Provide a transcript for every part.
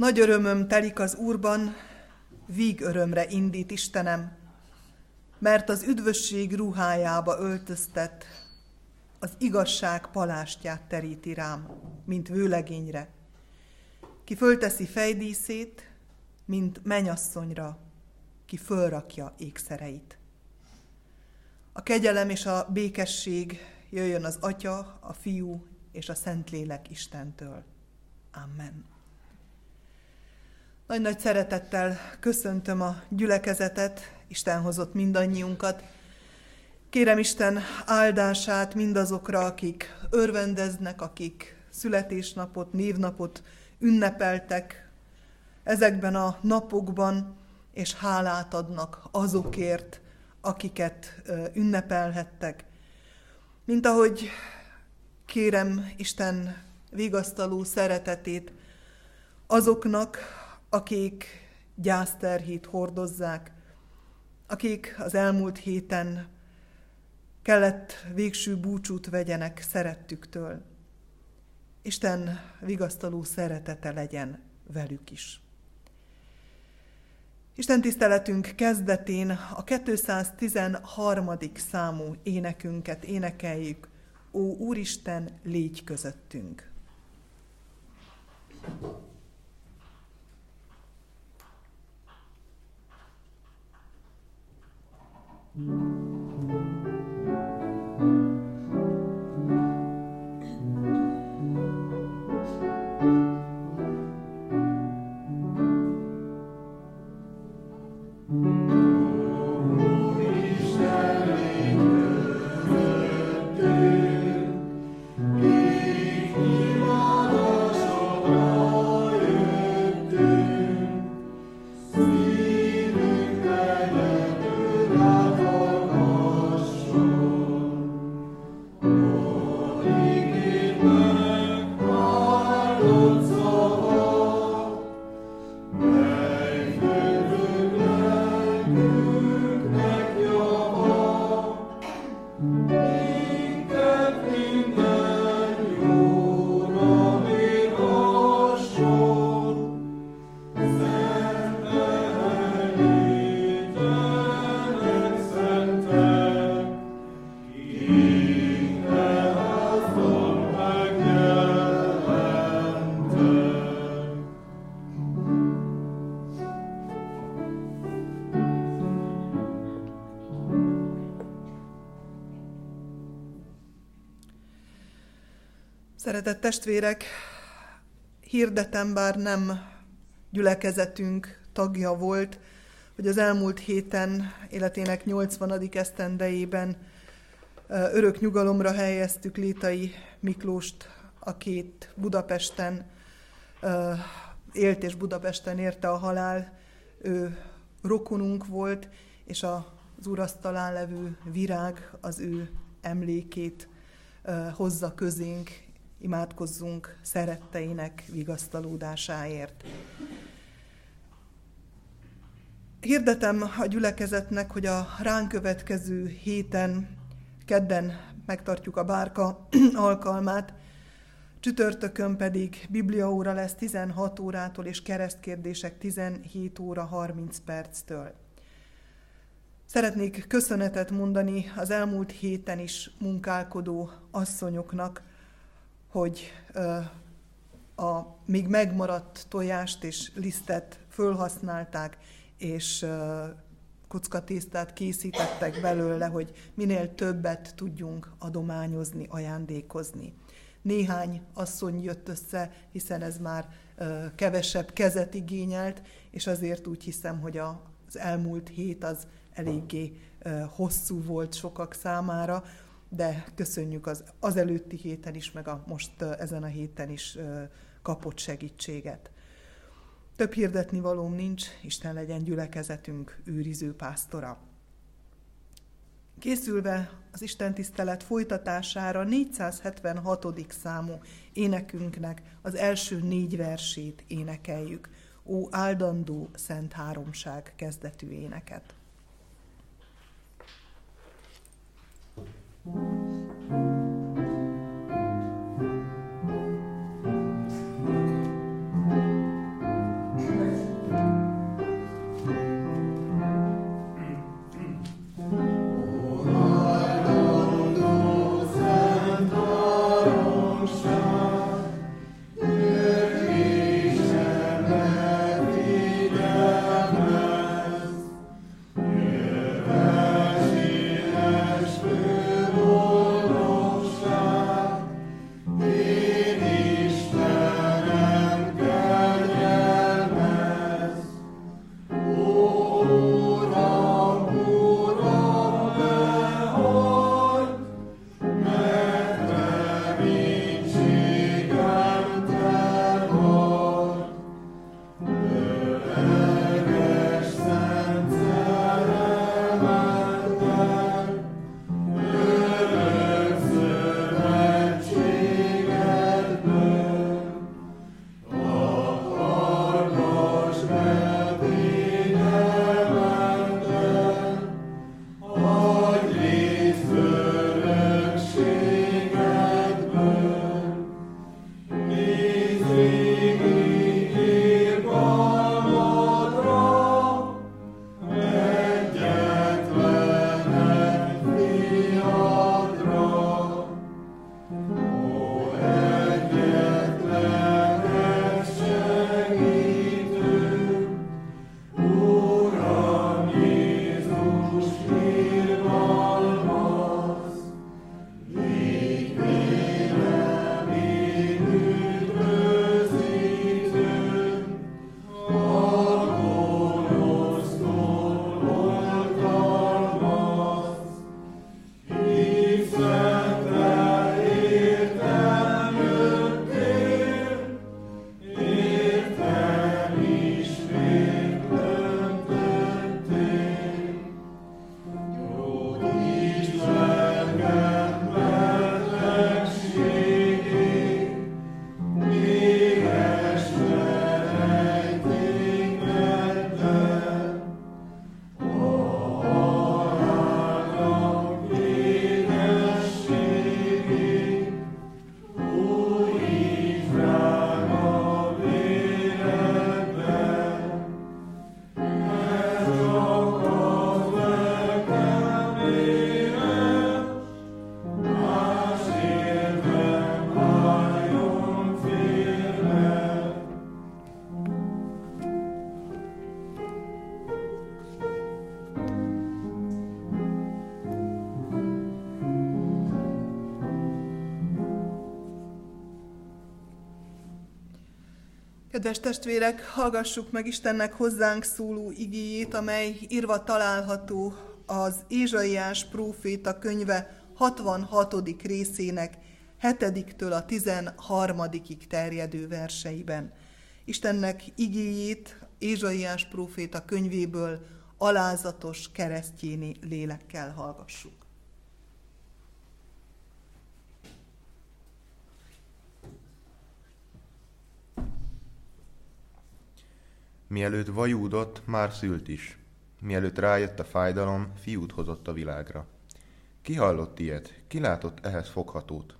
Nagy örömöm telik az Úrban, víg örömre indít Istenem, mert az üdvösség ruhájába öltöztet, az igazság palástját teríti rám, mint vőlegényre. Ki fölteszi fejdíszét, mint menyasszonyra, ki fölrakja ékszereit. A kegyelem és a békesség jöjjön az Atya, a Fiú és a Szentlélek Istentől. Amen. Nagy-nagy szeretettel köszöntöm a gyülekezetet, Isten hozott mindannyiunkat. Kérem Isten áldását mindazokra, akik örvendeznek, akik születésnapot, névnapot ünnepeltek ezekben a napokban, és hálát adnak azokért, akiket ünnepelhettek. Mint ahogy kérem Isten vigasztaló szeretetét azoknak, akik gyászterhét hordozzák, akik az elmúlt héten kellett végső búcsút vegyenek szerettüktől. Isten vigasztaló szeretete legyen velük is. Isten tiszteletünk kezdetén a 213. számú énekünket énekeljük. Ó Úristen, légy közöttünk! thank thank you Szeretett testvérek, hirdetem, bár nem gyülekezetünk tagja volt, hogy az elmúlt héten életének 80. esztendejében örök nyugalomra helyeztük Létai Miklóst, akit Budapesten élt és Budapesten érte a halál. Ő rokonunk volt, és az urasztalán levő virág az ő emlékét hozza közénk, imádkozzunk szeretteinek vigasztalódásáért. Hirdetem a gyülekezetnek, hogy a ránk következő héten, kedden megtartjuk a bárka alkalmát, csütörtökön pedig bibliaóra lesz 16 órától, és keresztkérdések 17 óra 30 perctől. Szeretnék köszönetet mondani az elmúlt héten is munkálkodó asszonyoknak, hogy a még megmaradt tojást és lisztet fölhasználták, és kockatésztát készítettek belőle, hogy minél többet tudjunk adományozni, ajándékozni. Néhány asszony jött össze, hiszen ez már kevesebb kezet igényelt, és azért úgy hiszem, hogy az elmúlt hét az eléggé hosszú volt sokak számára, de köszönjük az, az előtti héten is, meg a most ezen a héten is kapott segítséget. Több hirdetni valóm nincs, Isten legyen gyülekezetünk őriző pásztora. Készülve az Isten tisztelet folytatására 476. számú énekünknek az első négy versét énekeljük. Ó áldandó Szent Háromság kezdetű éneket. Thank you. Kedves testvérek, hallgassuk meg Istennek hozzánk szóló igéjét, amely írva található az Ézsaiás próféta könyve 66. részének 7-től a 13 terjedő verseiben. Istennek igéjét Ézsaiás próféta könyvéből alázatos keresztjéni lélekkel hallgassuk. Mielőtt vajúdott, már szült is. Mielőtt rájött a fájdalom, fiút hozott a világra. Ki hallott ilyet? Ki látott ehhez foghatót?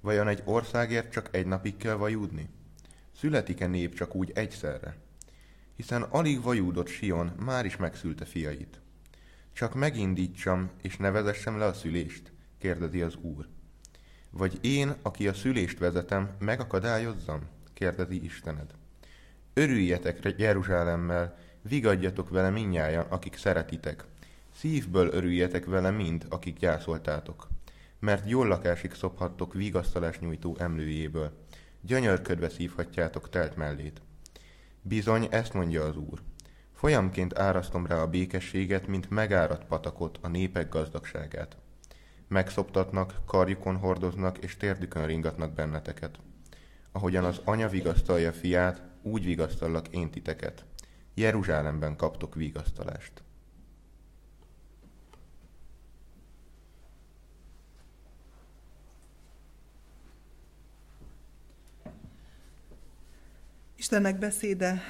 Vajon egy országért csak egy napig kell vajúdni? Születik-e nép csak úgy egyszerre? Hiszen alig vajúdott Sion, már is megszülte fiait. Csak megindítsam, és nevezessem le a szülést? kérdezi az Úr. Vagy én, aki a szülést vezetem, megakadályozzam? kérdezi Istened. Örüljetek Jeruzsálemmel, vigadjatok vele minnyájan, akik szeretitek. Szívből örüljetek vele mind, akik gyászoltátok. Mert jól lakásig szophattok vigasztalás nyújtó emlőjéből. Gyönyörködve szívhatjátok telt mellét. Bizony, ezt mondja az Úr. Folyamként árasztom rá a békességet, mint megáradt patakot, a népek gazdagságát. Megszoptatnak, karjukon hordoznak, és térdükön ringatnak benneteket. Ahogyan az anya vigasztalja fiát, úgy vigasztallak én titeket. Jeruzsálemben kaptok vigasztalást. Istennek beszéde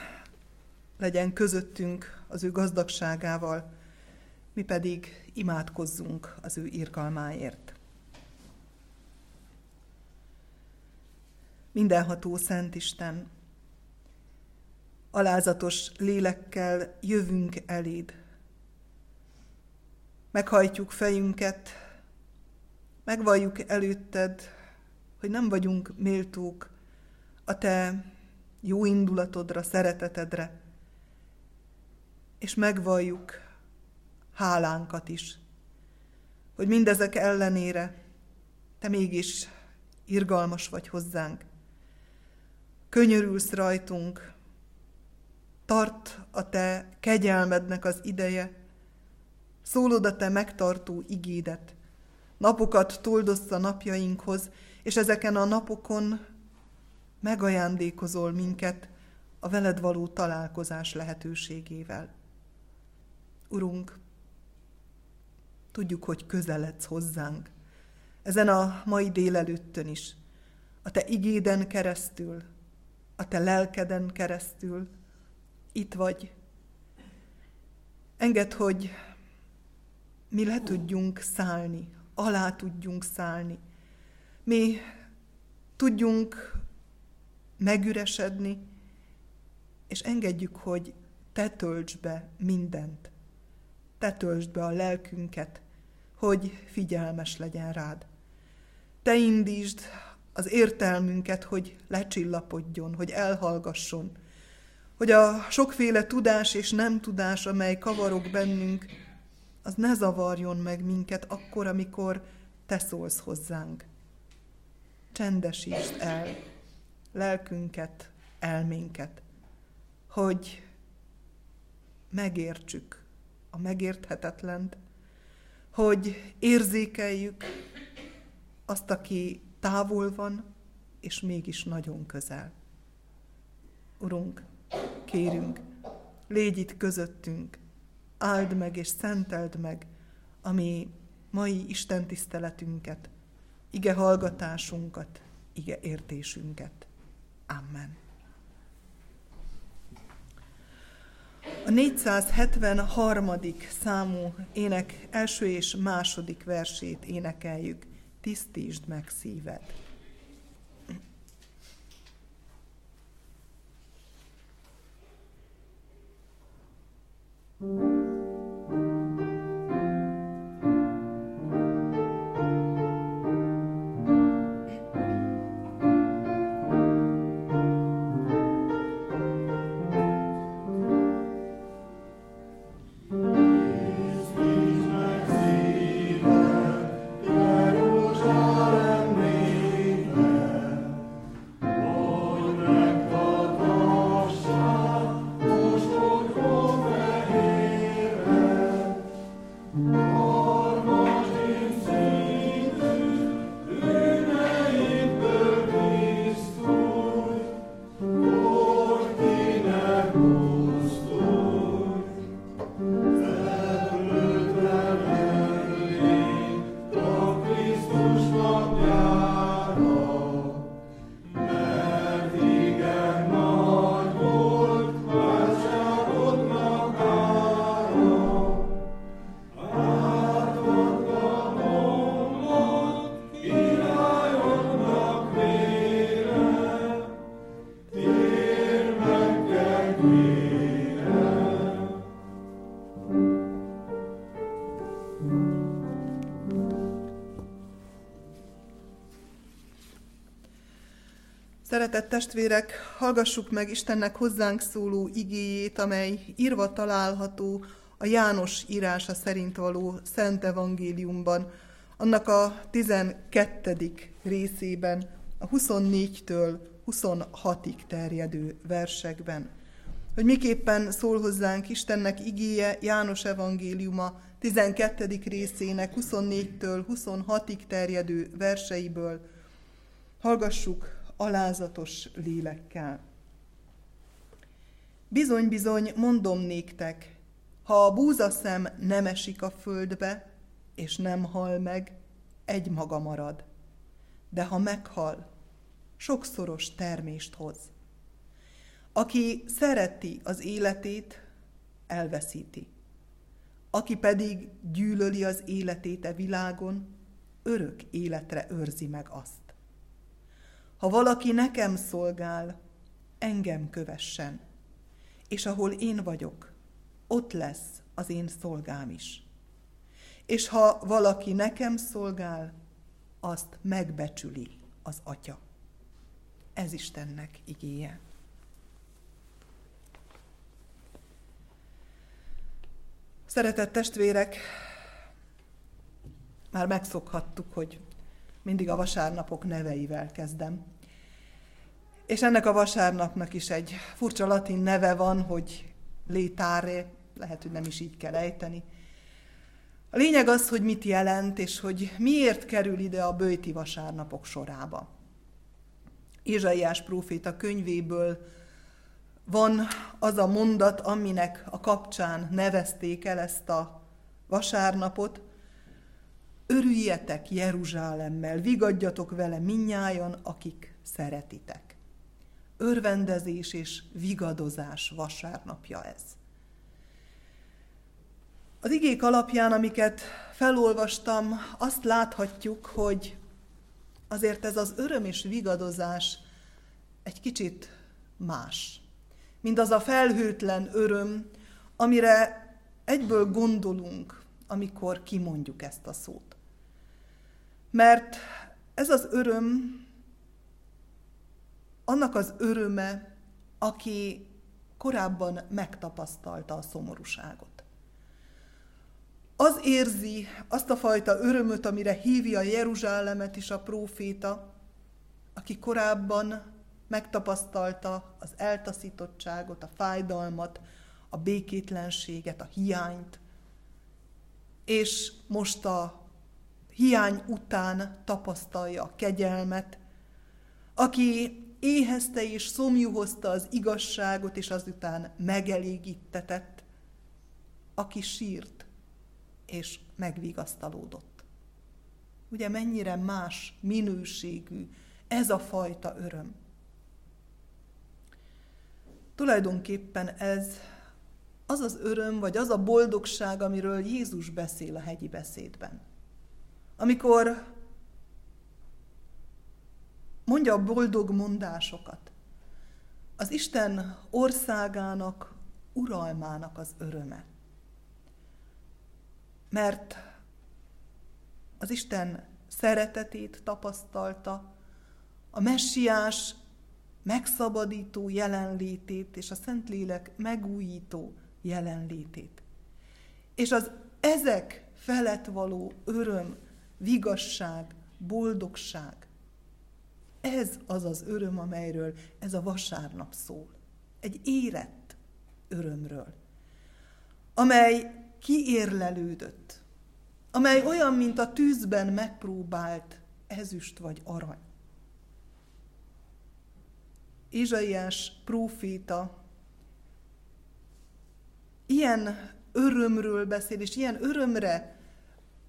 legyen közöttünk az ő gazdagságával, mi pedig imádkozzunk az ő irgalmáért. Mindenható Szent Isten, alázatos lélekkel jövünk eléd. Meghajtjuk fejünket, megvalljuk előtted, hogy nem vagyunk méltók a te jó indulatodra, szeretetedre, és megvalljuk hálánkat is, hogy mindezek ellenére te mégis irgalmas vagy hozzánk. Könyörülsz rajtunk, tart a te kegyelmednek az ideje, szólod a te megtartó igédet, napokat toldozz a napjainkhoz, és ezeken a napokon megajándékozol minket a veled való találkozás lehetőségével. Urunk, tudjuk, hogy közeledsz hozzánk, ezen a mai délelőttön is, a Te igéden keresztül, a Te lelkeden keresztül, itt vagy. Engedd, hogy mi le tudjunk szállni, alá tudjunk szállni. Mi tudjunk megüresedni, és engedjük, hogy te töltsd be mindent. Te töltsd be a lelkünket, hogy figyelmes legyen rád. Te indítsd az értelmünket, hogy lecsillapodjon, hogy elhallgasson, hogy a sokféle tudás és nem tudás, amely kavarok bennünk, az ne zavarjon meg minket akkor, amikor te szólsz hozzánk. Csendesítsd el lelkünket, elménket, hogy megértsük a megérthetetlent, hogy érzékeljük azt, aki távol van, és mégis nagyon közel. Urunk, kérünk, légy itt közöttünk, áld meg és szenteld meg a mi mai Isten tiszteletünket, ige hallgatásunkat, ige értésünket. Amen. A 473. számú ének első és második versét énekeljük. Tisztítsd meg szíved. Szeretett testvérek, hallgassuk meg Istennek hozzánk szóló igéjét, amely írva található a János írása szerint való Szent Evangéliumban, annak a 12. részében, a 24-től 26-ig terjedő versekben. Hogy miképpen szól hozzánk Istennek igéje János evangéliuma 12. részének 24-től 26-ig terjedő verseiből, hallgassuk alázatos lélekkel. Bizony-bizony, mondom néktek, ha a búzaszem nem esik a földbe, és nem hal meg, egy maga marad. De ha meghal, sokszoros termést hoz. Aki szereti az életét, elveszíti. Aki pedig gyűlöli az életét e világon, örök életre őrzi meg azt. Ha valaki nekem szolgál, engem kövessen, és ahol én vagyok, ott lesz az én szolgám is. És ha valaki nekem szolgál, azt megbecsüli az Atya. Ez Istennek igéje. Szeretett testvérek, már megszokhattuk, hogy mindig a vasárnapok neveivel kezdem. És ennek a vasárnapnak is egy furcsa latin neve van, hogy létáre, lehet, hogy nem is így kell ejteni. A lényeg az, hogy mit jelent, és hogy miért kerül ide a bőti vasárnapok sorába. Ézsaiás próféta könyvéből van az a mondat, aminek a kapcsán nevezték el ezt a vasárnapot, Örüljetek Jeruzsálemmel, vigadjatok vele minnyájan, akik szeretitek. Örvendezés és vigadozás vasárnapja ez. Az igék alapján, amiket felolvastam, azt láthatjuk, hogy azért ez az öröm és vigadozás egy kicsit más. Mint az a felhőtlen öröm, amire egyből gondolunk, amikor kimondjuk ezt a szót. Mert ez az öröm annak az öröme, aki korábban megtapasztalta a szomorúságot. Az érzi azt a fajta örömöt, amire hívja Jeruzsálemet is a próféta, aki korábban megtapasztalta az eltaszítottságot, a fájdalmat, a békétlenséget, a hiányt, és most a hiány után tapasztalja a kegyelmet, aki éhezte és szomjuhozta az igazságot, és azután megelégítetett, aki sírt és megvigasztalódott. Ugye mennyire más minőségű ez a fajta öröm. Tulajdonképpen ez az az öröm, vagy az a boldogság, amiről Jézus beszél a hegyi beszédben. Amikor mondja a boldog mondásokat, az Isten országának, uralmának az öröme. Mert az Isten szeretetét tapasztalta, a messiás megszabadító jelenlétét és a Szentlélek megújító jelenlétét. És az ezek felett való öröm, vigasság, boldogság, ez az az öröm, amelyről ez a vasárnap szól. Egy érett örömről, amely kiérlelődött, amely olyan, mint a tűzben megpróbált ezüst vagy arany. Ézsaiás próféta ilyen örömről beszél, és ilyen örömre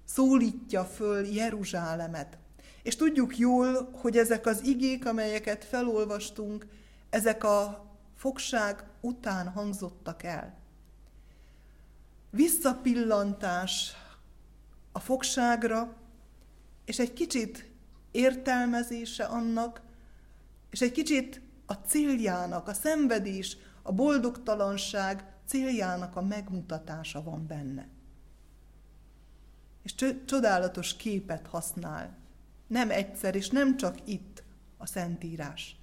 szólítja föl Jeruzsálemet. És tudjuk jól, hogy ezek az igék, amelyeket felolvastunk, ezek a fogság után hangzottak el. Visszapillantás a fogságra, és egy kicsit értelmezése annak, és egy kicsit a céljának, a szenvedés, a boldogtalanság céljának a megmutatása van benne. És csodálatos képet használ. Nem egyszer, és nem csak itt a Szentírás,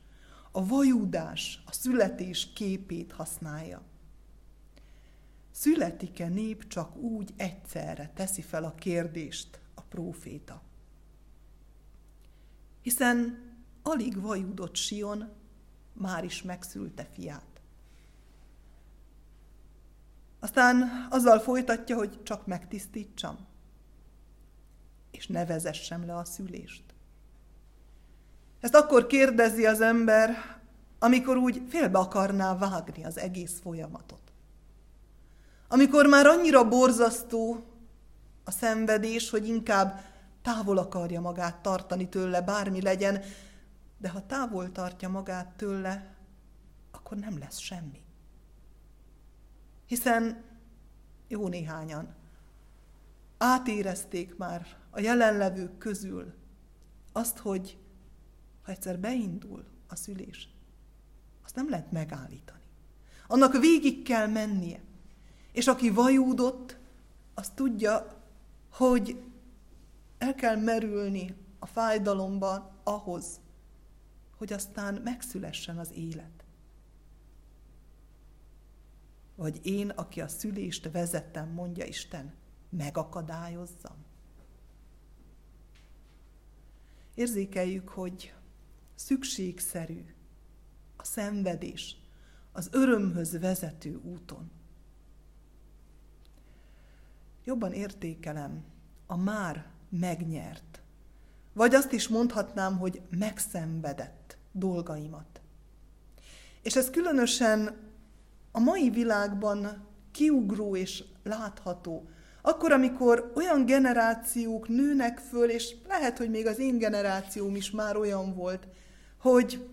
a vajúdás, a születés képét használja. Születik-e nép csak úgy egyszerre teszi fel a kérdést a próféta? Hiszen alig vajúdott Sion, már is megszülte fiát. Aztán azzal folytatja, hogy csak megtisztítsam, és ne vezessem le a szülést. Ezt akkor kérdezi az ember, amikor úgy félbe akarná vágni az egész folyamatot. Amikor már annyira borzasztó a szenvedés, hogy inkább távol akarja magát tartani tőle, bármi legyen, de ha távol tartja magát tőle, akkor nem lesz semmi. Hiszen jó néhányan átérezték már a jelenlevők közül azt, hogy ha egyszer beindul a szülés, azt nem lehet megállítani. Annak végig kell mennie. És aki vajúdott, az tudja, hogy el kell merülni a fájdalomban ahhoz, hogy aztán megszülessen az élet. Vagy én, aki a szülést vezettem, mondja Isten, megakadályozzam. Érzékeljük, hogy szükségszerű a szenvedés az örömhöz vezető úton. Jobban értékelem a már megnyert, vagy azt is mondhatnám, hogy megszenvedett dolgaimat. És ez különösen a mai világban kiugró és látható, akkor, amikor olyan generációk nőnek föl, és lehet, hogy még az én generációm is már olyan volt, hogy,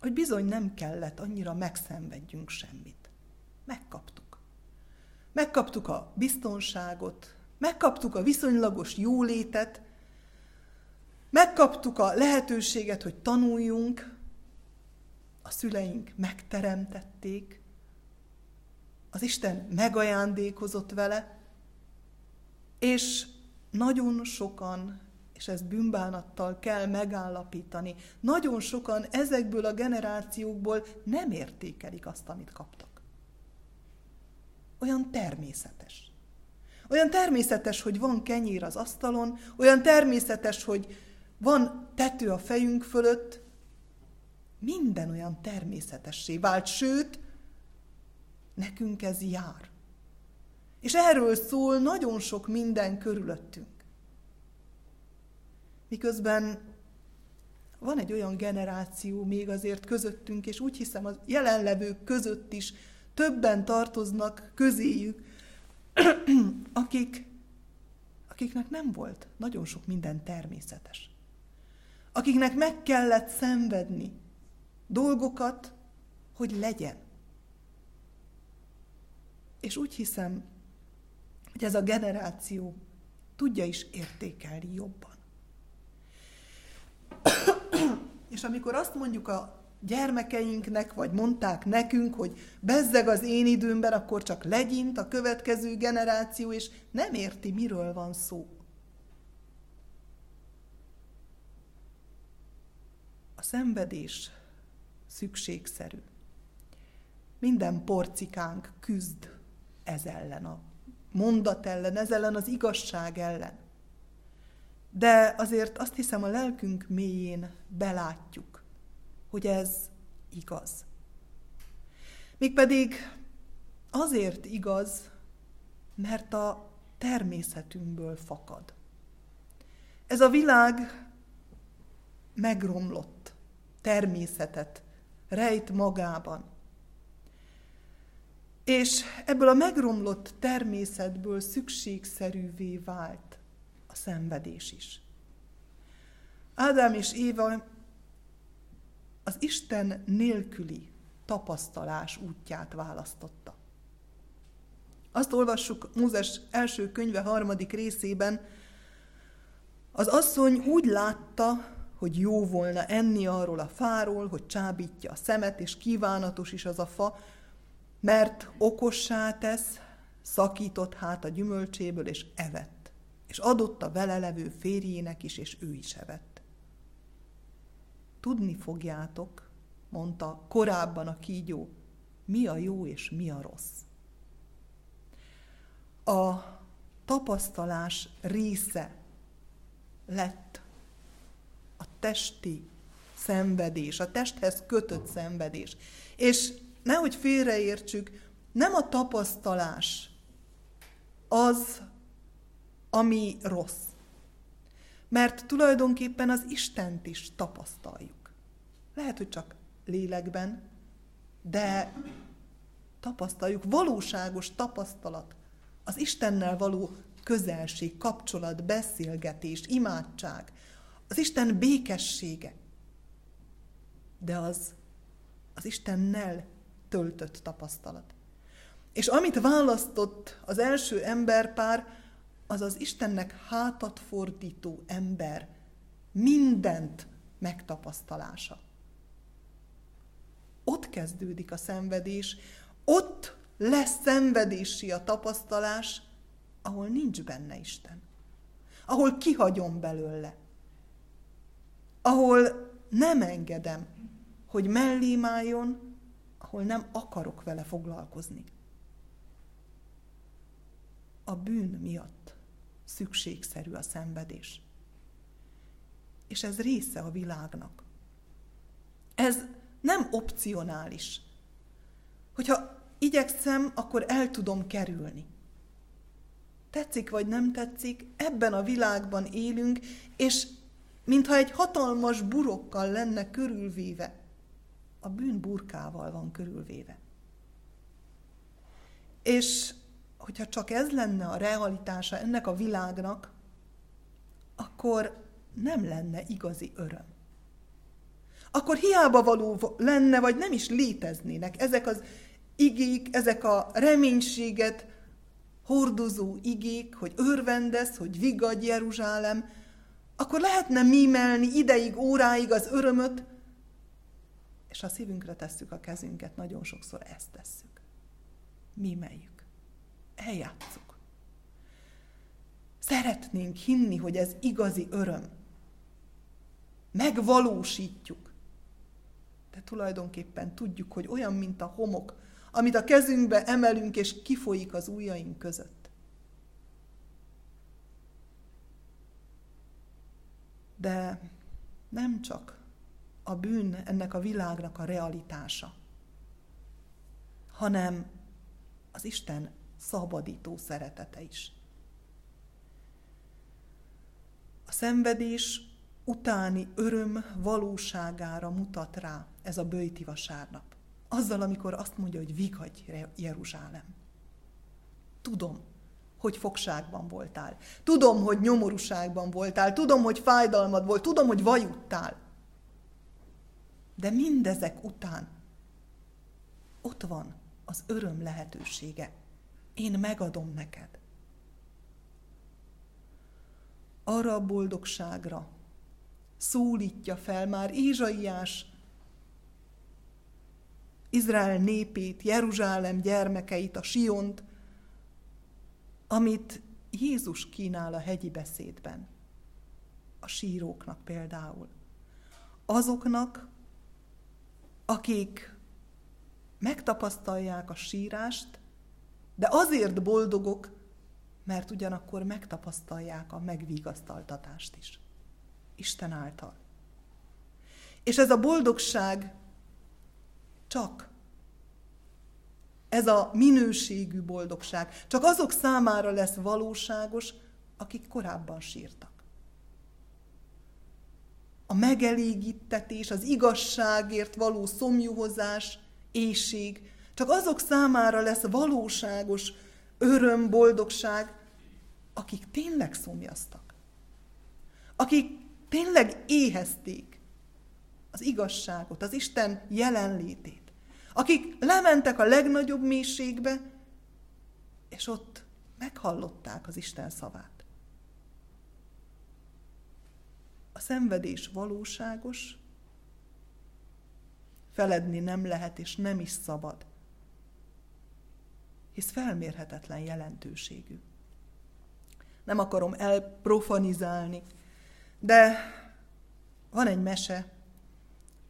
hogy bizony nem kellett annyira megszenvedjünk semmit. Megkaptuk. Megkaptuk a biztonságot, megkaptuk a viszonylagos jólétet, megkaptuk a lehetőséget, hogy tanuljunk, a szüleink megteremtették, az Isten megajándékozott vele, és nagyon sokan és ezt bűnbánattal kell megállapítani. Nagyon sokan ezekből a generációkból nem értékelik azt, amit kaptak. Olyan természetes. Olyan természetes, hogy van kenyér az asztalon, olyan természetes, hogy van tető a fejünk fölött. Minden olyan természetessé vált, sőt, nekünk ez jár. És erről szól nagyon sok minden körülöttünk. Miközben van egy olyan generáció még azért közöttünk, és úgy hiszem a jelenlevők között is többen tartoznak közéjük, akik, akiknek nem volt nagyon sok minden természetes. Akiknek meg kellett szenvedni dolgokat, hogy legyen. És úgy hiszem, hogy ez a generáció tudja is értékelni jobban. És amikor azt mondjuk a gyermekeinknek, vagy mondták nekünk, hogy bezzeg az én időmben, akkor csak legyint a következő generáció, és nem érti, miről van szó. A szenvedés szükségszerű. Minden porcikánk küzd ez ellen, a mondat ellen, ez ellen az igazság ellen. De azért azt hiszem a lelkünk mélyén belátjuk, hogy ez igaz. Mégpedig azért igaz, mert a természetünkből fakad. Ez a világ megromlott természetet rejt magában. És ebből a megromlott természetből szükségszerűvé vált szenvedés is. Ádám és Éva az Isten nélküli tapasztalás útját választotta. Azt olvassuk Mózes első könyve harmadik részében, az asszony úgy látta, hogy jó volna enni arról a fáról, hogy csábítja a szemet, és kívánatos is az a fa, mert okossá tesz, szakított hát a gyümölcséből, és evett és adott a vele levő férjének is, és ő is evett. tudni fogjátok, mondta korábban a kígyó, mi a jó és mi a rossz. A tapasztalás része lett a testi szenvedés, a testhez kötött szenvedés. És nehogy félreértsük, nem a tapasztalás az, ami rossz. Mert tulajdonképpen az Istent is tapasztaljuk. Lehet, hogy csak lélekben, de tapasztaljuk, valóságos tapasztalat. Az Istennel való közelség, kapcsolat, beszélgetés, imádság, az Isten békessége. De az az Istennel töltött tapasztalat. És amit választott az első emberpár, az az Istennek hátat fordító ember mindent megtapasztalása. Ott kezdődik a szenvedés, ott lesz szenvedési a tapasztalás, ahol nincs benne Isten. Ahol kihagyom belőle. Ahol nem engedem, hogy mellém álljon, ahol nem akarok vele foglalkozni. A bűn miatt szükségszerű a szenvedés. És ez része a világnak. Ez nem opcionális. Hogyha igyekszem, akkor el tudom kerülni. Tetszik vagy nem tetszik, ebben a világban élünk, és mintha egy hatalmas burokkal lenne körülvéve. A bűn burkával van körülvéve. És hogyha csak ez lenne a realitása ennek a világnak, akkor nem lenne igazi öröm. Akkor hiába való lenne, vagy nem is léteznének ezek az igék, ezek a reménységet hordozó igék, hogy örvendez, hogy vigadj Jeruzsálem, akkor lehetne mímelni ideig, óráig az örömöt, és a szívünkre tesszük a kezünket, nagyon sokszor ezt tesszük. Mímeljük eljátszuk. Szeretnénk hinni, hogy ez igazi öröm. Megvalósítjuk. De tulajdonképpen tudjuk, hogy olyan, mint a homok, amit a kezünkbe emelünk, és kifolyik az ujjaink között. De nem csak a bűn ennek a világnak a realitása, hanem az Isten szabadító szeretete is. A szenvedés utáni öröm valóságára mutat rá ez a bőjti vasárnap. Azzal, amikor azt mondja, hogy vigadj Jeruzsálem. Tudom, hogy fogságban voltál. Tudom, hogy nyomorúságban voltál. Tudom, hogy fájdalmad volt. Tudom, hogy vajudtál. De mindezek után ott van az öröm lehetősége. Én megadom neked. Arra a boldogságra szólítja fel már Ézsaiás Izrael népét, Jeruzsálem gyermekeit, a Siont, amit Jézus kínál a hegyi beszédben. A síróknak például. Azoknak, akik megtapasztalják a sírást, de azért boldogok, mert ugyanakkor megtapasztalják a megvigasztaltatást is. Isten által. És ez a boldogság csak ez a minőségű boldogság csak azok számára lesz valóságos, akik korábban sírtak. A megelégítetés, az igazságért való szomjuhozás, éjség, csak azok számára lesz valóságos öröm, boldogság, akik tényleg szomjaztak. Akik tényleg éhezték az igazságot, az Isten jelenlétét. Akik lementek a legnagyobb mélységbe, és ott meghallották az Isten szavát. A szenvedés valóságos, feledni nem lehet és nem is szabad hisz felmérhetetlen jelentőségű. Nem akarom elprofanizálni, de van egy mese,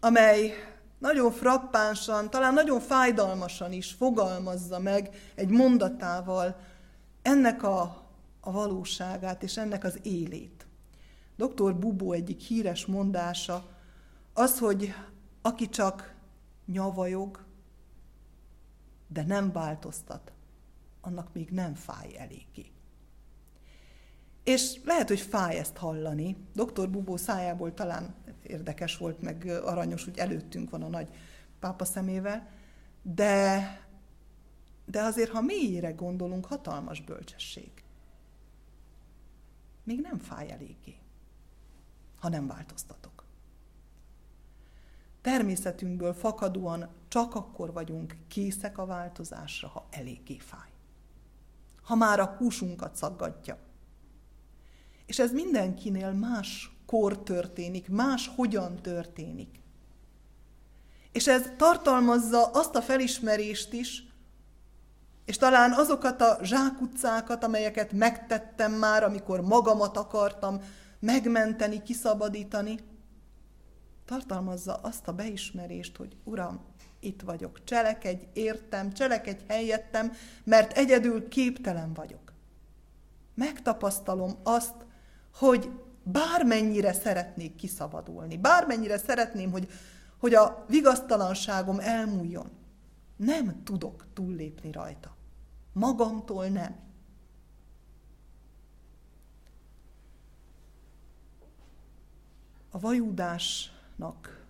amely nagyon frappánsan, talán nagyon fájdalmasan is fogalmazza meg egy mondatával ennek a, a valóságát és ennek az élét. Dr. Bubó egyik híres mondása az, hogy aki csak nyavajog, de nem változtat, annak még nem fáj eléggé. És lehet, hogy fáj ezt hallani. Dr. Bubó szájából talán érdekes volt, meg aranyos, hogy előttünk van a nagy pápa szemével, de, de azért, ha mélyére gondolunk, hatalmas bölcsesség. Még nem fáj eléggé, ha nem változtatok. Természetünkből fakadóan csak akkor vagyunk készek a változásra, ha eléggé fáj. Ha már a húsunkat szaggatja. És ez mindenkinél más kor történik, más hogyan történik. És ez tartalmazza azt a felismerést is, és talán azokat a zsákutcákat, amelyeket megtettem már, amikor magamat akartam megmenteni, kiszabadítani, tartalmazza azt a beismerést, hogy Uram, itt vagyok, cselekedj, értem, cselekedj helyettem, mert egyedül képtelen vagyok. Megtapasztalom azt, hogy bármennyire szeretnék kiszabadulni, bármennyire szeretném, hogy, hogy a vigasztalanságom elmúljon, nem tudok túllépni rajta. Magamtól nem. A vajúdásnak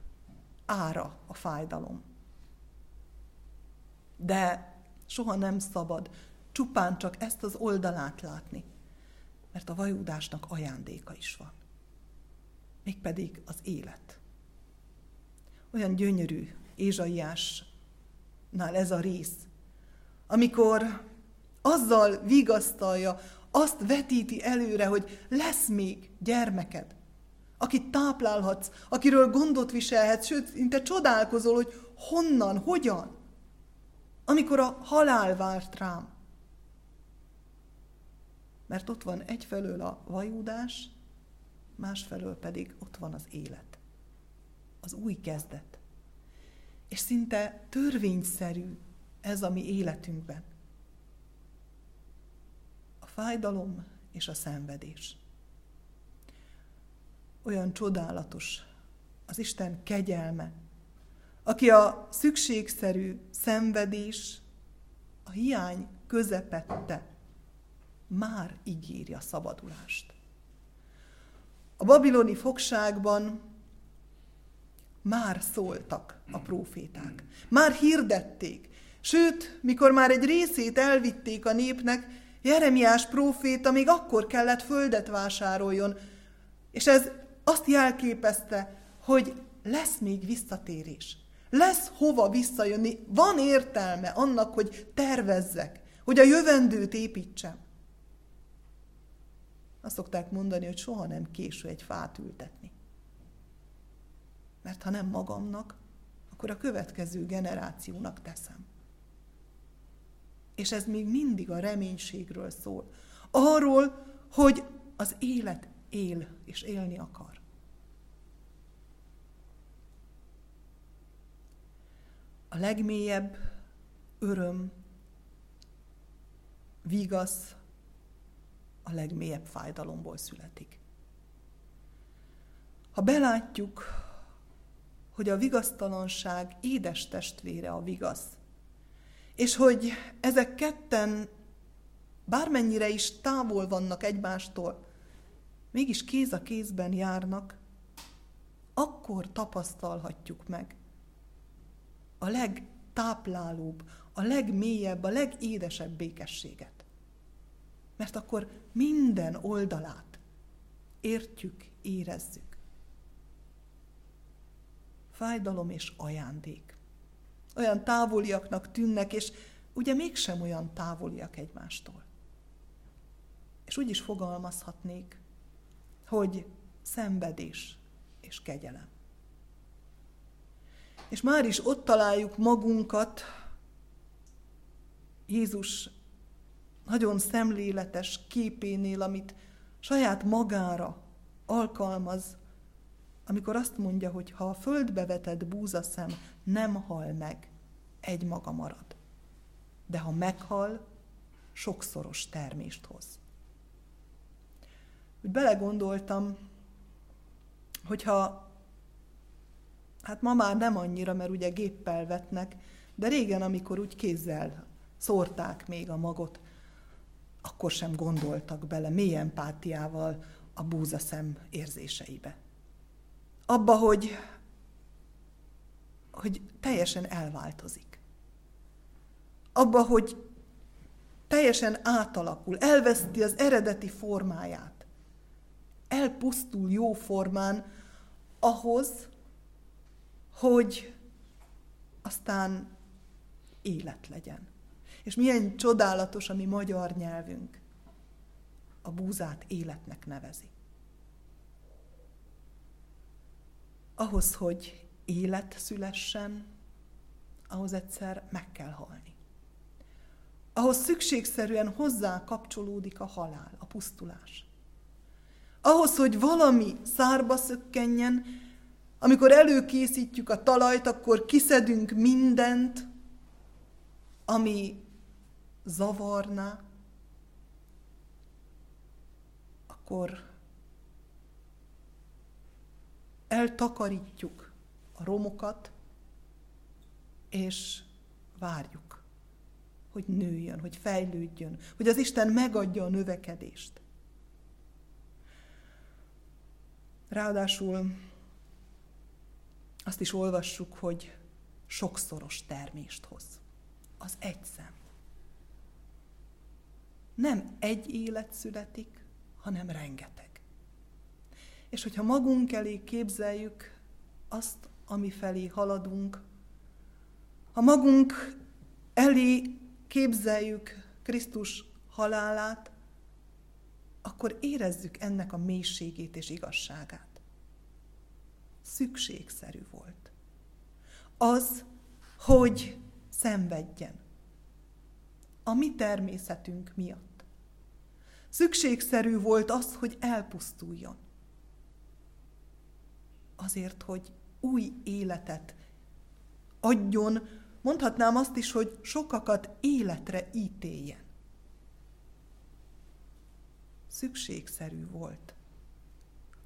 ára a fájdalom. De soha nem szabad csupán csak ezt az oldalát látni mert a vajúdásnak ajándéka is van. Mégpedig az élet. Olyan gyönyörű Ézsaiásnál ez a rész, amikor azzal vigasztalja, azt vetíti előre, hogy lesz még gyermeked, akit táplálhatsz, akiről gondot viselhetsz, sőt, szinte csodálkozol, hogy honnan, hogyan. Amikor a halál várt rám, mert ott van egyfelől a vajúdás, másfelől pedig ott van az élet. Az új kezdet. És szinte törvényszerű ez a mi életünkben. A fájdalom és a szenvedés. Olyan csodálatos az Isten kegyelme, aki a szükségszerű szenvedés, a hiány közepette már ígéri szabadulást. A babiloni fogságban már szóltak a próféták, már hirdették, sőt, mikor már egy részét elvitték a népnek, Jeremiás próféta még akkor kellett földet vásároljon, és ez azt jelképezte, hogy lesz még visszatérés. Lesz hova visszajönni, van értelme annak, hogy tervezzek, hogy a jövendőt építsem. Azt szokták mondani, hogy soha nem késő egy fát ültetni. Mert ha nem magamnak, akkor a következő generációnak teszem. És ez még mindig a reménységről szól. Arról, hogy az élet él és élni akar. A legmélyebb öröm, vigasz, a legmélyebb fájdalomból születik. Ha belátjuk, hogy a vigasztalanság édes testvére a vigasz, és hogy ezek ketten bármennyire is távol vannak egymástól, mégis kéz a kézben járnak, akkor tapasztalhatjuk meg a legtáplálóbb, a legmélyebb, a legédesebb békességet mert akkor minden oldalát értjük, érezzük. Fájdalom és ajándék. Olyan távoliaknak tűnnek, és ugye mégsem olyan távoliak egymástól. És úgy is fogalmazhatnék, hogy szenvedés és kegyelem. És már is ott találjuk magunkat Jézus nagyon szemléletes képénél, amit saját magára alkalmaz amikor azt mondja, hogy ha a földbe vetett búzaszem nem hal meg, egy maga marad. De ha meghal, sokszoros termést hoz. Úgy belegondoltam, hogyha, hát ma már nem annyira, mert ugye géppel vetnek, de régen, amikor úgy kézzel szórták még a magot, akkor sem gondoltak bele mély empátiával a búzaszem érzéseibe. Abba, hogy, hogy teljesen elváltozik. Abba, hogy teljesen átalakul, elveszti az eredeti formáját. Elpusztul jó formán ahhoz, hogy aztán élet legyen. És milyen csodálatos a mi magyar nyelvünk. A búzát életnek nevezi. Ahhoz, hogy élet szülessen, ahhoz egyszer meg kell halni. Ahhoz szükségszerűen hozzá kapcsolódik a halál, a pusztulás. Ahhoz, hogy valami szárba szökkenjen, amikor előkészítjük a talajt, akkor kiszedünk mindent, ami zavarna, akkor eltakarítjuk a romokat, és várjuk, hogy nőjön, hogy fejlődjön, hogy az Isten megadja a növekedést. Ráadásul azt is olvassuk, hogy sokszoros termést hoz. Az egy szem nem egy élet születik, hanem rengeteg. És hogyha magunk elé képzeljük azt, ami felé haladunk, ha magunk elé képzeljük Krisztus halálát, akkor érezzük ennek a mélységét és igazságát. Szükségszerű volt. Az, hogy szenvedjen. A mi természetünk miatt. Szükségszerű volt az, hogy elpusztuljon. Azért, hogy új életet adjon, mondhatnám azt is, hogy sokakat életre ítéljen. Szükségszerű volt.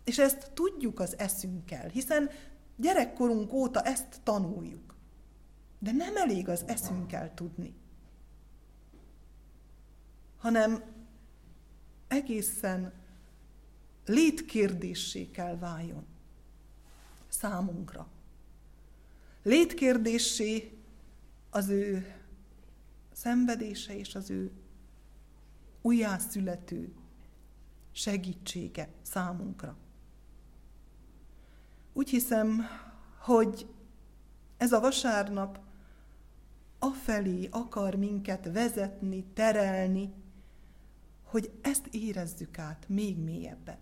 És ezt tudjuk az eszünkkel, hiszen gyerekkorunk óta ezt tanuljuk. De nem elég az eszünkkel tudni, hanem egészen létkérdéssé kell váljon számunkra. Létkérdéssé az ő szenvedése és az ő újjászülető segítsége számunkra. Úgy hiszem, hogy ez a vasárnap afelé akar minket vezetni, terelni, hogy ezt érezzük át még mélyebben.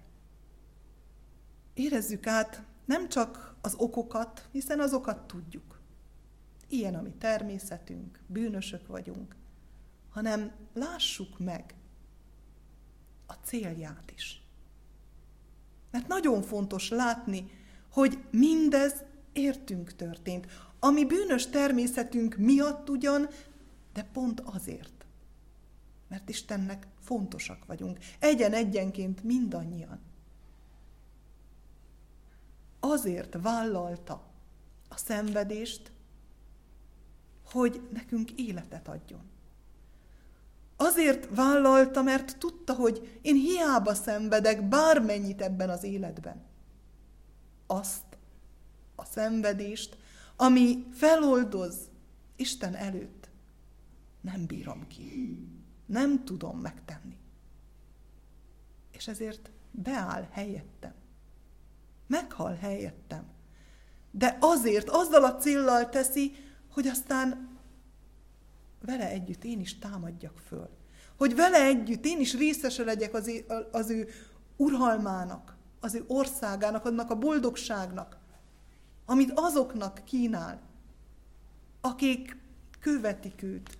Érezzük át nem csak az okokat, hiszen azokat tudjuk. Ilyen a mi természetünk, bűnösök vagyunk, hanem lássuk meg a célját is. Mert nagyon fontos látni, hogy mindez értünk történt. Ami bűnös természetünk miatt ugyan, de pont azért. Mert Istennek fontosak vagyunk. Egyen-egyenként mindannyian. Azért vállalta a szenvedést, hogy nekünk életet adjon. Azért vállalta, mert tudta, hogy én hiába szenvedek bármennyit ebben az életben. Azt a szenvedést, ami feloldoz Isten előtt, nem bírom ki nem tudom megtenni. És ezért beáll helyettem. Meghal helyettem. De azért, azzal a céllal teszi, hogy aztán vele együtt én is támadjak föl. Hogy vele együtt én is részese legyek az, ő, az ő uralmának, az ő országának, annak a boldogságnak, amit azoknak kínál, akik követik őt,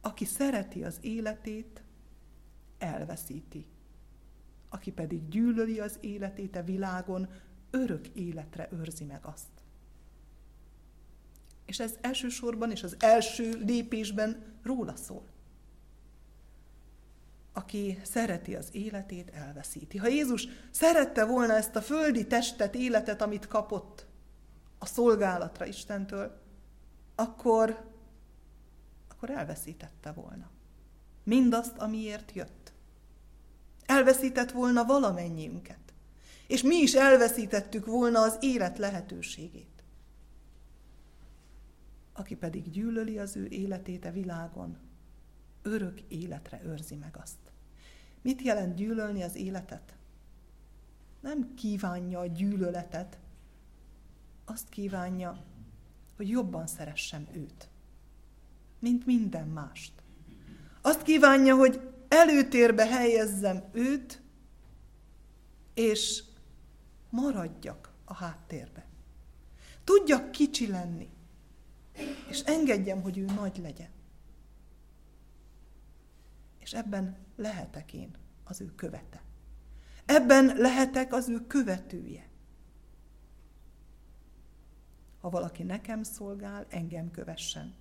aki szereti az életét, elveszíti. aki pedig gyűlöli az életét a világon, örök életre őrzi meg azt. És ez elsősorban és az első lépésben róla szól. Aki szereti az életét, elveszíti. Ha Jézus szerette volna ezt a földi testet, életet, amit kapott a szolgálatra Istentől, akkor, akkor elveszítette volna. Mindazt, amiért jött. Elveszített volna valamennyiünket. És mi is elveszítettük volna az élet lehetőségét aki pedig gyűlöli az ő életét a világon, örök életre őrzi meg azt. Mit jelent gyűlölni az életet? Nem kívánja a gyűlöletet, azt kívánja, hogy jobban szeressem őt, mint minden mást. Azt kívánja, hogy előtérbe helyezzem őt, és maradjak a háttérbe. Tudjak kicsi lenni és engedjem, hogy ő nagy legyen. És ebben lehetek én az ő követe. Ebben lehetek az ő követője. Ha valaki nekem szolgál, engem kövessen.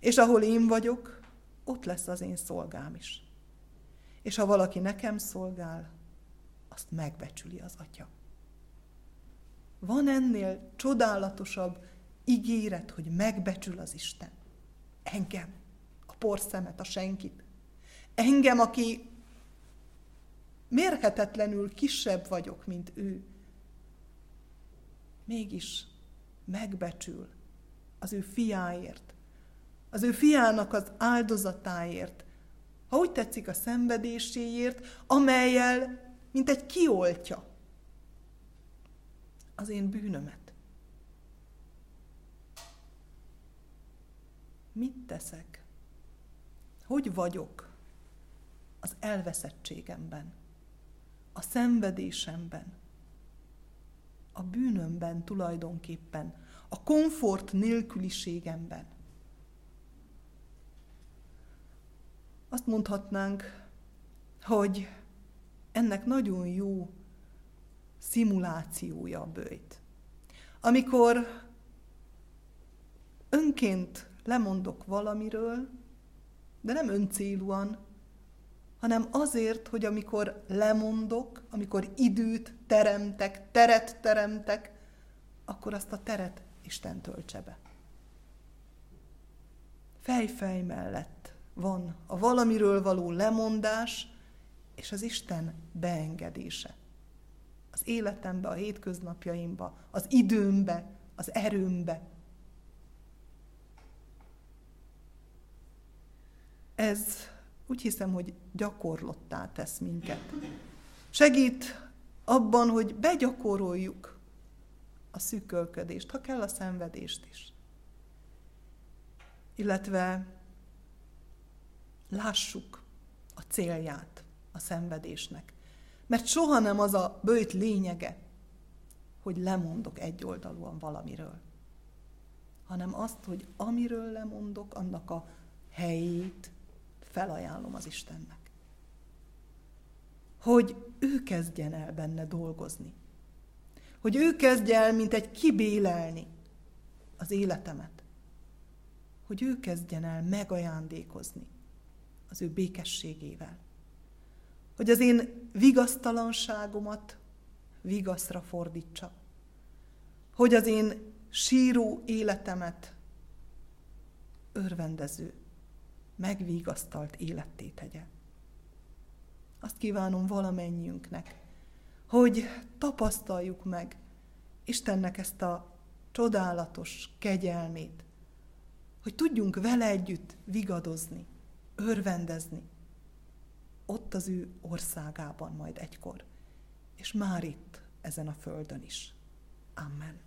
És ahol én vagyok, ott lesz az én szolgám is. És ha valaki nekem szolgál, azt megbecsüli az atya. Van ennél csodálatosabb ígéret, hogy megbecsül az Isten. Engem, a porszemet, a senkit. Engem, aki mérhetetlenül kisebb vagyok, mint ő. Mégis megbecsül az ő fiáért, az ő fiának az áldozatáért, ha úgy tetszik a szenvedéséért, amelyel, mint egy kioltja az én bűnömet. Mit teszek? Hogy vagyok az elveszettségemben, a szenvedésemben, a bűnömben tulajdonképpen, a komfort nélküliségemben? Azt mondhatnánk, hogy ennek nagyon jó szimulációja a bőjt. Amikor önként lemondok valamiről, de nem öncélúan, hanem azért, hogy amikor lemondok, amikor időt teremtek, teret teremtek, akkor azt a teret Isten töltse be. Fejfej mellett van a valamiről való lemondás, és az Isten beengedése. Az életembe, a hétköznapjaimba, az időmbe, az erőmbe, ez úgy hiszem, hogy gyakorlottá tesz minket. Segít abban, hogy begyakoroljuk a szűkölködést, ha kell a szenvedést is. Illetve lássuk a célját a szenvedésnek. Mert soha nem az a bőjt lényege, hogy lemondok egyoldalúan valamiről, hanem azt, hogy amiről lemondok, annak a helyét, felajánlom az Istennek. Hogy ő kezdjen el benne dolgozni. Hogy ő kezdje el, mint egy kibélelni az életemet. Hogy ő kezdjen el megajándékozni az ő békességével. Hogy az én vigasztalanságomat vigaszra fordítsa. Hogy az én síró életemet örvendező megvigasztalt életté tegye. Azt kívánom valamennyiünknek, hogy tapasztaljuk meg Istennek ezt a csodálatos kegyelmét, hogy tudjunk vele együtt vigadozni, örvendezni, ott az ő országában majd egykor, és már itt, ezen a földön is. Amen.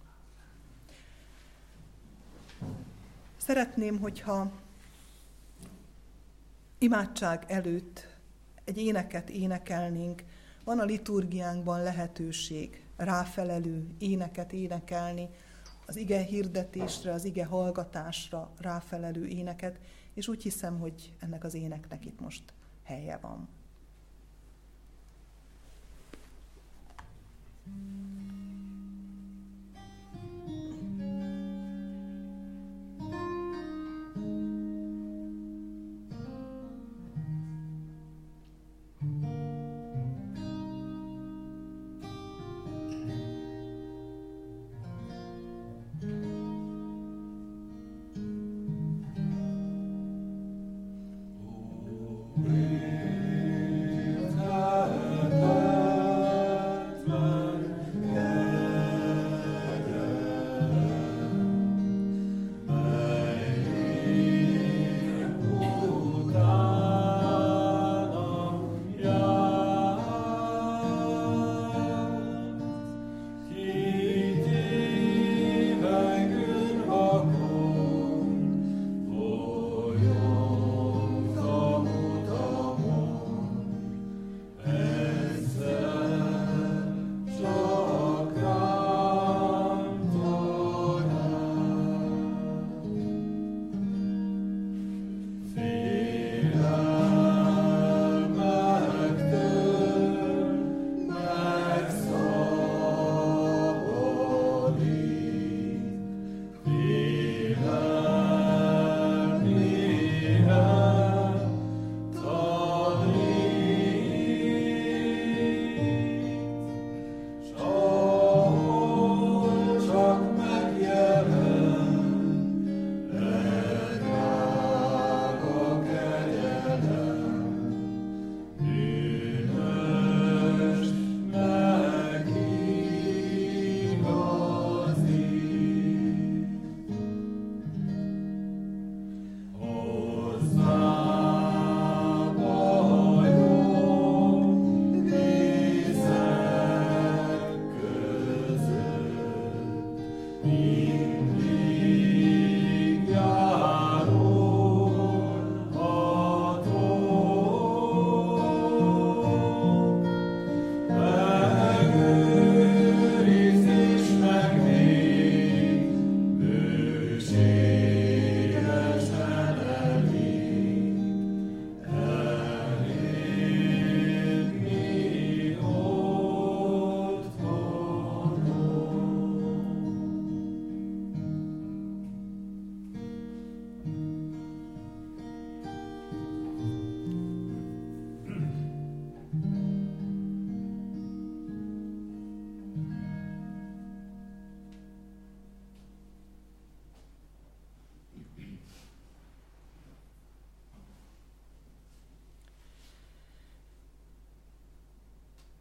Szeretném, hogyha imádság előtt egy éneket énekelnénk, van a liturgiánkban lehetőség ráfelelő éneket énekelni, az ige hirdetésre, az ige hallgatásra ráfelelő éneket, és úgy hiszem, hogy ennek az éneknek itt most helye van. Mm.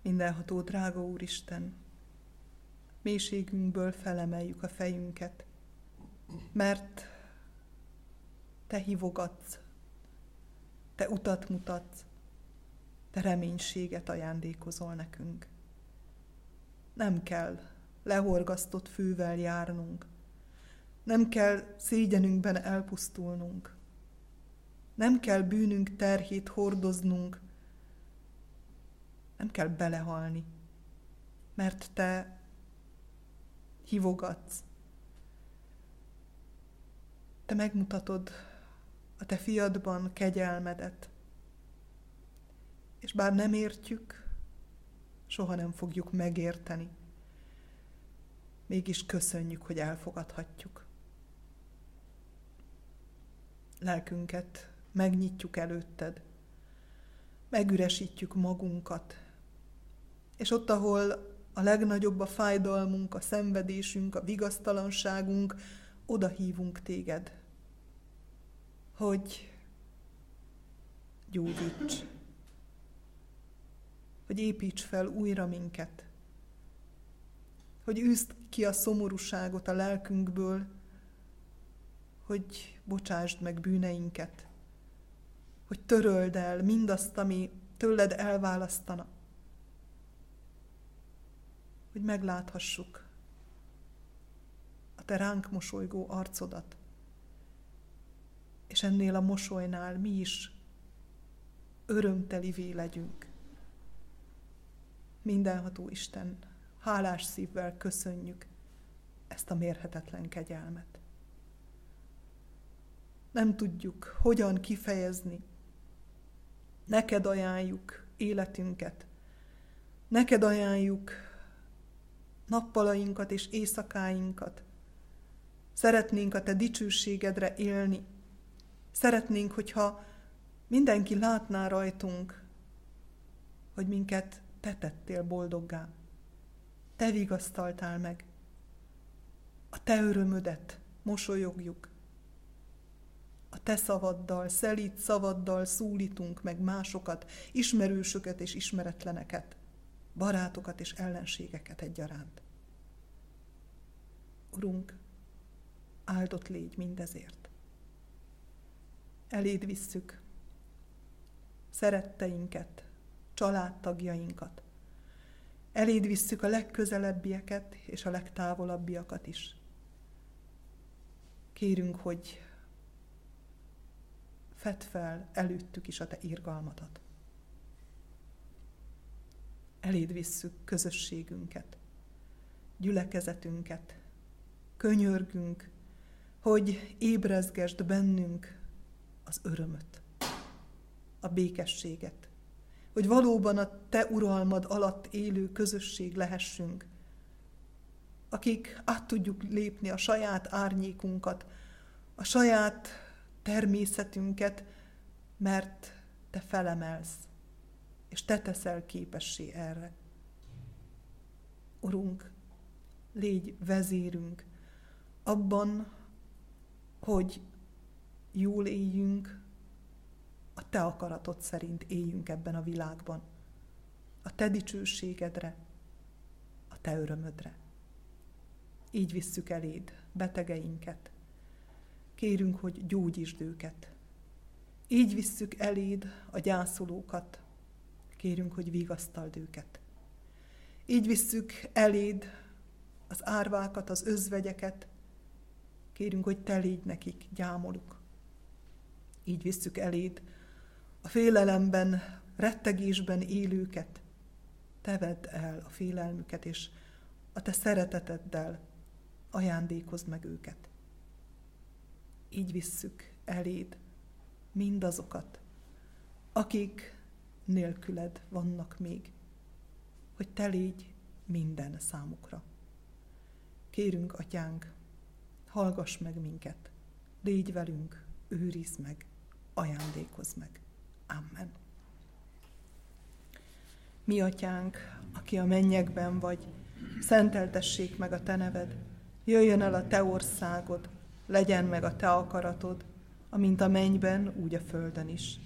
Mindenható drága Úristen, mélységünkből felemeljük a fejünket, mert Te hívogatsz, Te utat mutatsz, Te reménységet ajándékozol nekünk. Nem kell lehorgasztott fővel járnunk, nem kell szégyenünkben elpusztulnunk, nem kell bűnünk terhét hordoznunk, nem kell belehalni, mert te hívogatsz. Te megmutatod a te fiadban kegyelmedet. És bár nem értjük, soha nem fogjuk megérteni. Mégis köszönjük, hogy elfogadhatjuk. Lelkünket megnyitjuk előtted, megüresítjük magunkat, és ott, ahol a legnagyobb a fájdalmunk, a szenvedésünk, a vigasztalanságunk, oda hívunk téged, hogy gyógyíts, hogy építs fel újra minket, hogy űzd ki a szomorúságot a lelkünkből, hogy bocsásd meg bűneinket, hogy töröld el mindazt, ami tőled elválasztana, hogy megláthassuk a te ránk mosolygó arcodat. És ennél a mosolynál mi is örömtelivé legyünk. Mindenható Isten, hálás szívvel köszönjük ezt a mérhetetlen kegyelmet. Nem tudjuk, hogyan kifejezni. Neked ajánljuk életünket. Neked ajánljuk nappalainkat és éjszakáinkat. Szeretnénk a Te dicsőségedre élni. Szeretnénk, hogyha mindenki látná rajtunk, hogy minket Te tettél boldoggá. Te vigasztaltál meg. A Te örömödet mosolyogjuk. A Te szavaddal, szelít szavaddal szólítunk meg másokat, ismerősöket és ismeretleneket barátokat és ellenségeket egyaránt. Urunk, áldott légy mindezért. Eléd visszük szeretteinket, családtagjainkat. Eléd visszük a legközelebbieket és a legtávolabbiakat is. Kérünk, hogy fedd fel előttük is a te irgalmadat eléd visszük közösségünket, gyülekezetünket, könyörgünk, hogy ébrezgesd bennünk az örömöt, a békességet, hogy valóban a Te uralmad alatt élő közösség lehessünk, akik át tudjuk lépni a saját árnyékunkat, a saját természetünket, mert Te felemelsz és te teszel képessé erre. Urunk, légy vezérünk abban, hogy jól éljünk, a te akaratod szerint éljünk ebben a világban. A te dicsőségedre, a te örömödre. Így visszük eléd betegeinket. Kérünk, hogy gyógyítsd őket. Így visszük eléd a gyászolókat, kérünk, hogy vigasztald őket. Így visszük eléd az árvákat, az özvegyeket, kérünk, hogy te légy nekik gyámoluk. Így visszük eléd a félelemben, rettegésben élőket, te vedd el a félelmüket, és a te szereteteddel ajándékozd meg őket. Így visszük eléd mindazokat, akik nélküled vannak még, hogy te légy minden számukra. Kérünk, atyánk, hallgass meg minket, légy velünk, őrizd meg, ajándékozz meg. Amen. Mi, atyánk, aki a mennyekben vagy, szenteltessék meg a te neved, jöjjön el a te országod, legyen meg a te akaratod, amint a mennyben, úgy a földön is.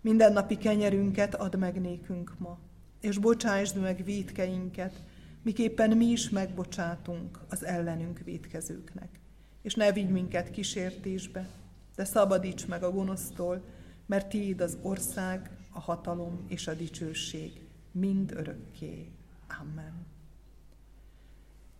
Mindennapi kenyerünket add meg nékünk ma, és bocsásd meg védkeinket, miképpen mi is megbocsátunk az ellenünk védkezőknek. És ne vigy minket kísértésbe, de szabadíts meg a gonosztól, mert tiéd az ország, a hatalom és a dicsőség mind örökké. Amen.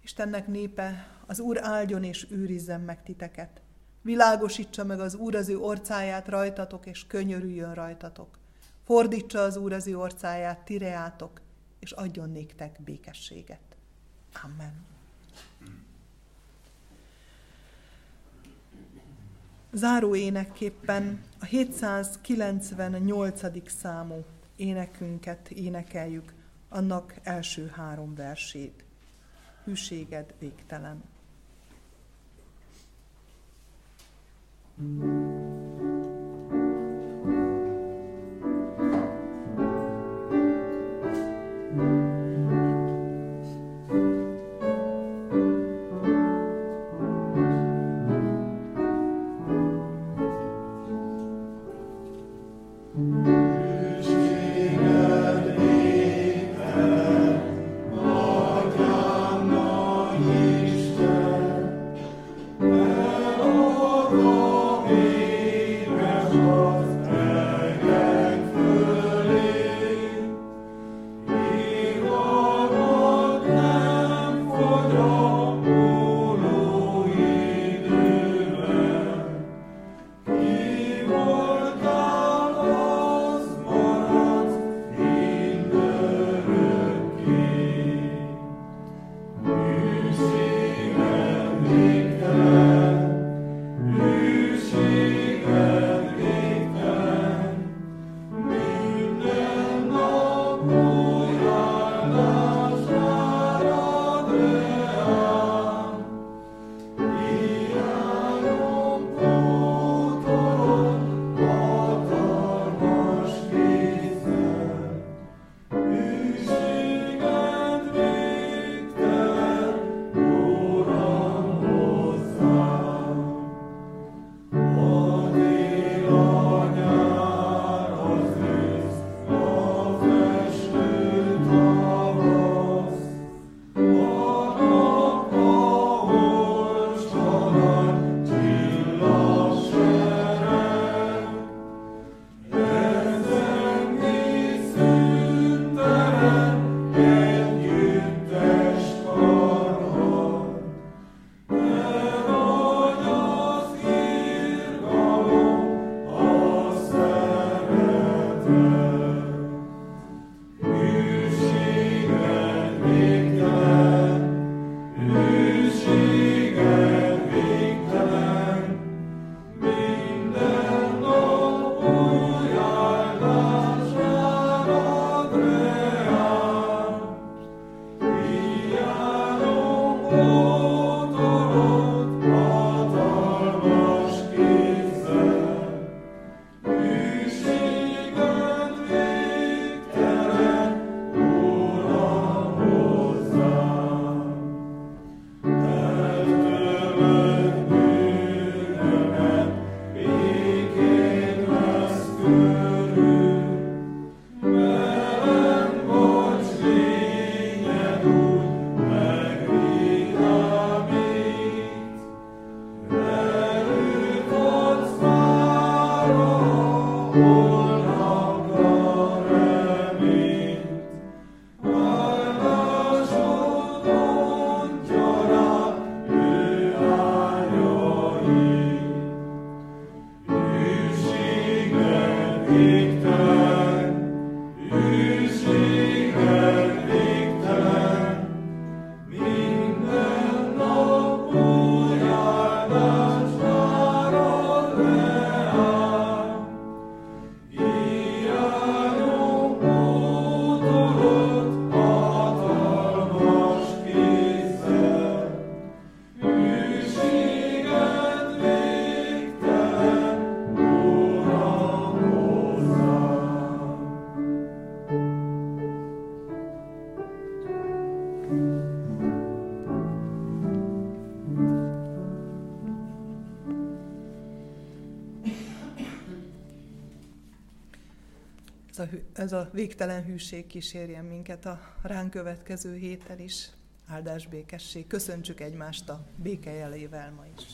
Istennek népe, az Úr áldjon és őrizzen meg titeket. Világosítsa meg az Úr az ő orcáját rajtatok, és könyörüljön rajtatok. Fordítsa az Úr az ő orcáját tireátok, és adjon néktek békességet. Amen. Záró énekképpen a 798. számú énekünket énekeljük, annak első három versét. Hűséged végtelen. Thank ez a végtelen hűség kísérjen minket a ránk következő héten is. Áldás békesség. Köszöntsük egymást a béke jelével ma is.